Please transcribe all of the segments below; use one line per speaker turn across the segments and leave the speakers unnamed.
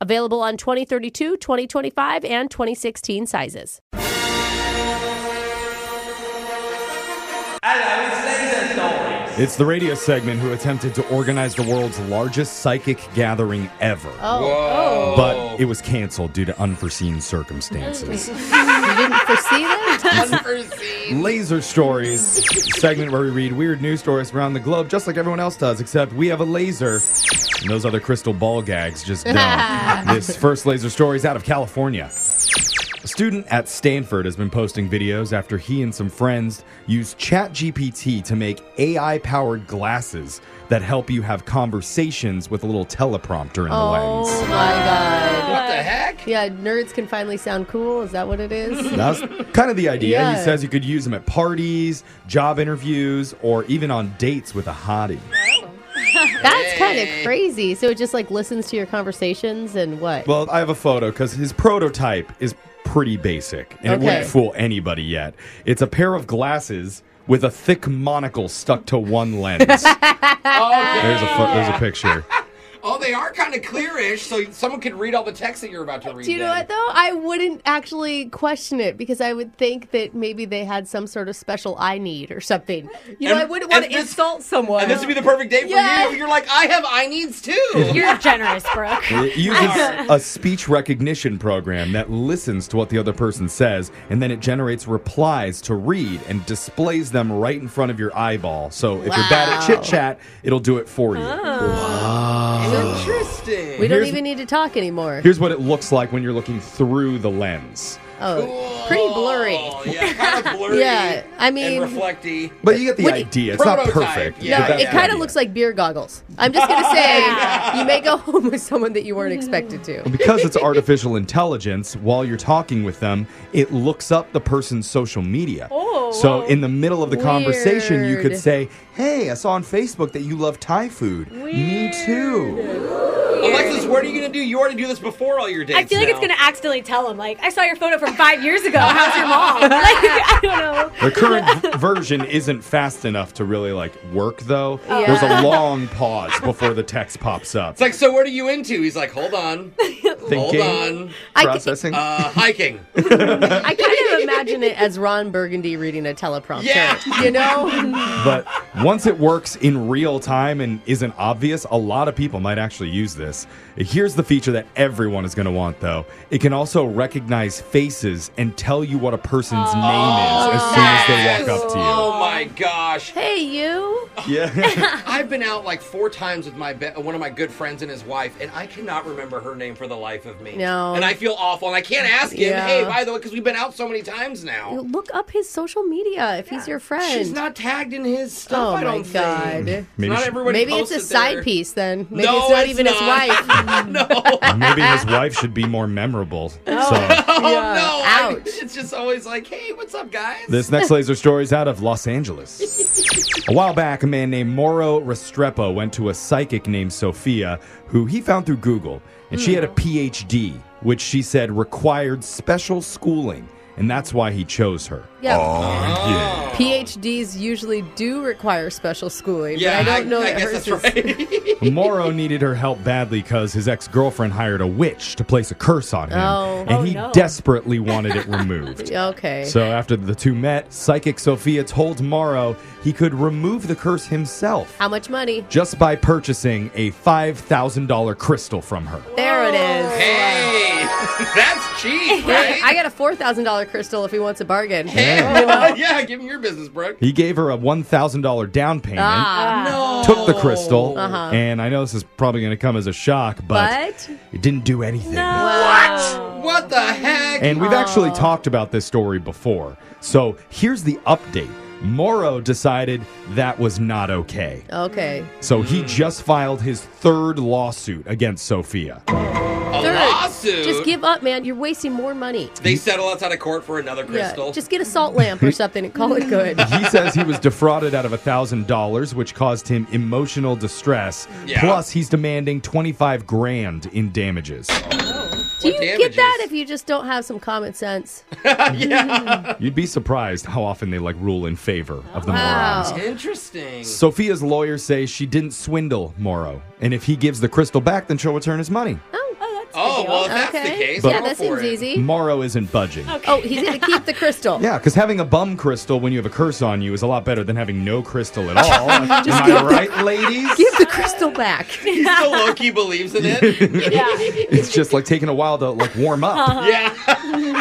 Available on 2032, 2025, and 2016 sizes.
It's the radio segment who attempted to organize the world's largest psychic gathering ever.
Oh, oh.
But it was canceled due to unforeseen circumstances.
you didn't foresee that? Unforeseen.
Laser Stories, segment where we read weird news stories around the globe, just like everyone else does, except we have a laser. And those other crystal ball gags just don't. this first laser story is out of California. A student at Stanford has been posting videos after he and some friends used ChatGPT to make AI powered glasses that help you have conversations with a little teleprompter in the lens.
Oh
lens.
my god.
What the heck?
Yeah, nerds can finally sound cool. Is that what it is?
That's kind of the idea.
Yeah.
He says you could use them at parties, job interviews, or even on dates with a hottie.
That's kind of crazy. So it just like listens to your conversations and what?
Well, I have a photo because his prototype is pretty basic and it
Okay.
wouldn't fool anybody yet. It's a pair of glasses with a thick monocle stuck to one lens. Oh, there's a pho- there's a picture.
Oh, they are kind of clearish, so someone could read all the text that you're about to read.
Do you know
then.
what though? I wouldn't actually question it because I would think that maybe they had some sort of special eye need or something. You know,
And-
I wouldn't want to
this-
insult someone.
And this would be the perfect date for
Yeah.
you. You're like, I have eye needs too.
You're generous, Brooke.
It uses a speech recognition program that listens to what the other person says and then it generates replies to read and displays them right in front of your eyeball. So if you're bad at chit chat, it'll do it for you. Oh.
Interesting.
we don't
Here's-
even need to talk anymore.
Here's what it looks like when you're looking through the lens.
Oh, pretty blurry.
Yeah, kind of blurry.
Yeah, I mean-
and reflecty.
But you get the
What-
idea. It's not
Prototype,
perfect.
yeah.
No,
but
it kind of looks like beer goggles. I'm just gonna say you may go home with someone that you weren't expected to.
because it's artificial intelligence, while you're talking with them, it looks up the person's social media.
Oh,
so
whoa.
in the middle of the conversation, you could say, "Hey, I saw on Facebook that you love Thai food. Me too."
Alexis, what are you going to do? You already do this before all your dates.
I feel like it's going to accidentally tell him, like, I saw your photo from five years ago. How's your mom? Like, I don't know.
The current version isn't fast enough to really like work though. Oh. There's a long pause before the text pops up.
It's like, so what are you into? He's like, hold on, hold
Thinking,
on,
I c-
processing.
uh, hiking.
I kind of imagine it as Ron Burgundy reading a teleprompter.
Yeah.
You know?
But once it works in real time and isn't obvious, a lot of people might actually use this. Here's the feature that everyone is going to want, though. It can also recognize faces and tell you what a person's name is as soon as they walk up to you.
Oh my gosh!
hey, you.
Yeah.
I've been out like four times with my be- one of my good friends and his wife, and I cannot remember her name for the life of me.
No.
and I feel awful, and I can't ask him.
Yeah.
Hey, by the way, because we've been out so many times. times now.
Look up his social media if he's your friend.
She's not tagged in his stuff.
Oh
I
my
don't
God.
Think.
Maybe
not
she-
everybody
Maybe it's a side
there.
piece then. Maybe
No,
it's not
it's
even
not.
his wife.
no.
Maybe his wife should be more memorable. So.
Oh
Yeah.
Oh, no! I-
Ouch.
it's just always like, hey, what's up, guys?
This next laser story is out of Los Angeles. A while back, a man named Moro Restrepo went to a psychic named Sophia, who he found through Google, and she had a PhD, which she said required special schooling, and that's why he chose her.
Yeah.
Oh.
PhDs usually do require special schooling,
yeah,
but I don't know
I,
that
guess
hers
that's
is-
right.
Moro needed her help badly because his ex girlfriend hired a witch to place a curse on him,
Oh.
and
Oh,
he
no.
desperately wanted it removed.
Okay.
So after the two met, psychic Sophia told Moro he could remove the curse himself
How much money?
just by purchasing a $5,000 crystal from her.
There it is.
hey, that's cheap, right?
I got a four thousand dollar crystal if he wants a bargain.
Hey, yeah, give him your business, Brooke.
He gave her a $1,000 down payment,
Ah,
No.
took the crystal,
Uh-huh.
and I know this is probably going to come as a shock, but,
but
it didn't do anything.
Wow.
What the heck?
And we've actually talked about this story before. So here's the update. Moro decided that was not okay.
Okay.
So he just filed his third lawsuit against Sophia.
a
Third,
lawsuit.
Just give up, man. You're wasting more money.
They settle outside of court for another crystal.
Yeah, just get a salt lamp or something and call it good.
He says he was defrauded out of $1,000, which caused him emotional distress.
Yeah.
Plus, he's demanding 25 grand in damages. Oh.
Do you
What
get that if you just don't have some common sense?
You'd be surprised how often they like rule in favor of the
Wow.
morons.
Interesting.
Sophia's lawyers say she didn't swindle Moro, and if he gives the crystal back, then she'll return his money.
Oh,
Oh, that's a good deal.
well, if that's
okay.
the case,
yeah,
I'll
that seems
for
easy.
Moro isn't budging.
Oh, he's gonna keep the crystal.
Yeah, because having a bum crystal when you have a curse on you is a lot better than having no crystal at all. Am I right, ladies?
Give the crystal back.
He still low key believes in it.
Yeah.
It's just like taking a while to like warm up.
yeah.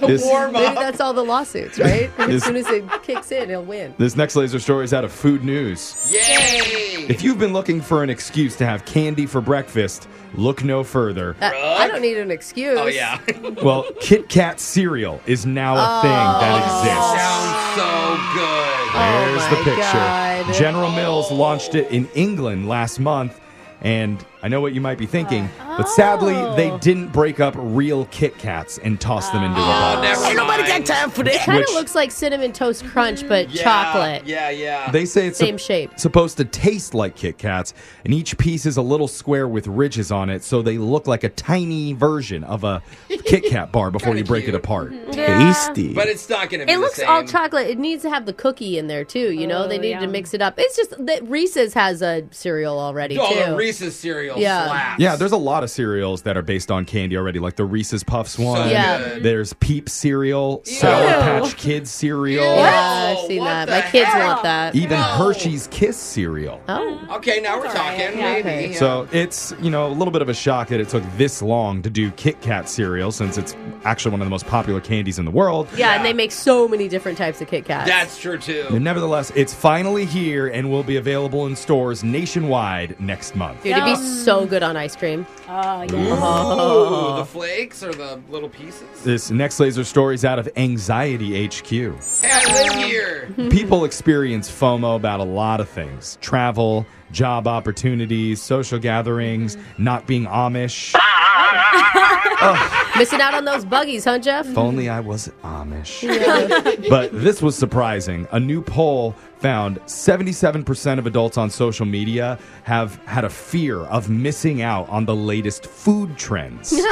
This,
Warm
Maybe that's all the lawsuits, right? as soon as it kicks in, he'll win.
this next laser story is out of Food News.
Yay.
If you've been looking for an excuse to have candy for breakfast, look no further.
Uh, I don't need an excuse.
Oh, yeah.
Well, Kit Kat cereal is now a thing that exists.
Sounds so good.
Oh
There's
my
the picture.
God.
General Mills launched it in England last month, and I know what you might be thinking, but sadly,
Oh.
they didn't break up real Kit Kats and toss them into a
Oh,
box.
never mind.
It kind
Which-
of looks like cinnamon toast crunch, but
Yeah,
chocolate.
Yeah, yeah.
They say it's
Same shape.
supposed to taste like Kit Kats, and each piece is a little square with ridges on it, so they look like a tiny version of a Kit Kat bar before you break
cute.
it apart. Mm-hmm.
Yeah.
Tasty.
but it's not going to be
It
the
looks
same.
all chocolate. It needs to have the cookie in there too. You know,
Oh,
they need to mix it up. It's just that Reese's has a cereal already
Oh,
too.
the Reese's cereal
Yeah.
slaps.
yeah, there's a lot of cereals that are based on candy already, like the Reese's Puffs one.
Yeah.
good.
There's Peep cereal, Sour Patch Kids cereal,
yeah, I've seen
what
that.
the
My kids want that.
even
No.
Hershey's Kiss cereal.
Oh,
Okay, now we're
That's all right,
talking.
yeah.
Maybe.
Okay.
yeah.
So it's, you know, a little bit of a shock that it took this long to do Kit Kat cereal since it's actually one of the most popular candies in the world.
yeah,
Yeah.
and they make so many different types of Kit Kats.
that's true too.
And nevertheless, it's finally here and will be available in stores nationwide next month.
Dude, it'd be so good on ice cream.
Oh, yeah.
Ooh, oh. the flakes or the little pieces?
This next laser story is out of Anxiety HQ.
Hey, I live here.
People experience FOMO about a lot of things travel, job opportunities, social gatherings, mm-hmm. not being Amish.
Missing out on those buggies, huh, Jeff?
If only I was Amish. but this was surprising. A new poll found 77% of adults on social media have had a fear of missing out on the latest food trends.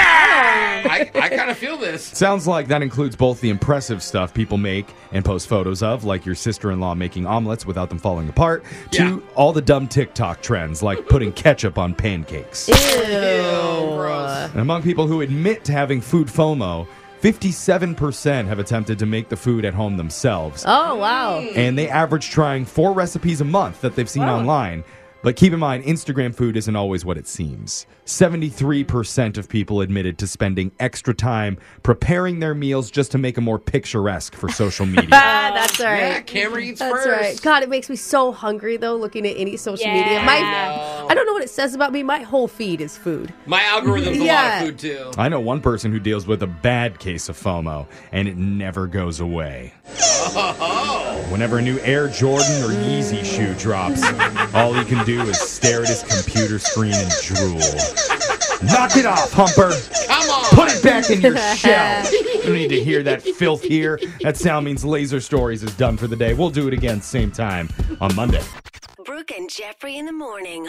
I, I kind of feel this.
Sounds like that includes both the impressive stuff people make and post photos of, like your sister in law making omelets without them falling apart, to
Yeah.
all the dumb TikTok trends, like putting ketchup on pancakes.
Ew.
gross.
And among people who admit to having food FOMO, 57% have attempted to make the food at home themselves.
Oh, wow.
And they average trying four recipes a month that they've seen online. But keep in mind, Instagram food isn't always what it seems. 73% of people admitted to spending extra time preparing their meals just to make them more picturesque for social media.
Ah, that's right.
Yeah, Camera eats
That's
first.
right. God, it makes me so hungry though looking at any social media. My I don't know what it says about me. My whole feed is food.
My algorithm's a lot of food too.
I know one person who deals with a bad case of FOMO, and it never goes away. Whenever a new Air Jordan or Yeezy shoe drops, all he can do is stare at his computer screen and drool. Knock it off, Humper!
Come on.
Put it back in your shell. You don't need to hear that filth here. That sound means Laser Stories is done for the day. We'll do it again same time on Monday.
Brooke and Jeffrey in the morning.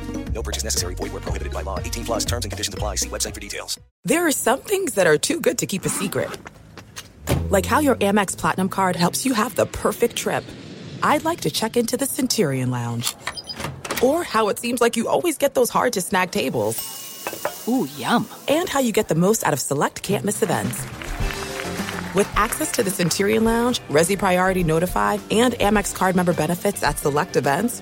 No purchase necessary. Void where prohibited by law. 18 plus terms and conditions apply. See website for details.
There are some things that are too good to keep a secret. Like how your Amex Platinum card helps you have the perfect trip. I'd like to check into the Centurion Lounge. Or how it seems like you always get those hard to snag tables. Ooh, yum. And how you get the most out of select can't miss events. With access to the Centurion Lounge, Resy Priority Notified, and Amex card member benefits at select events,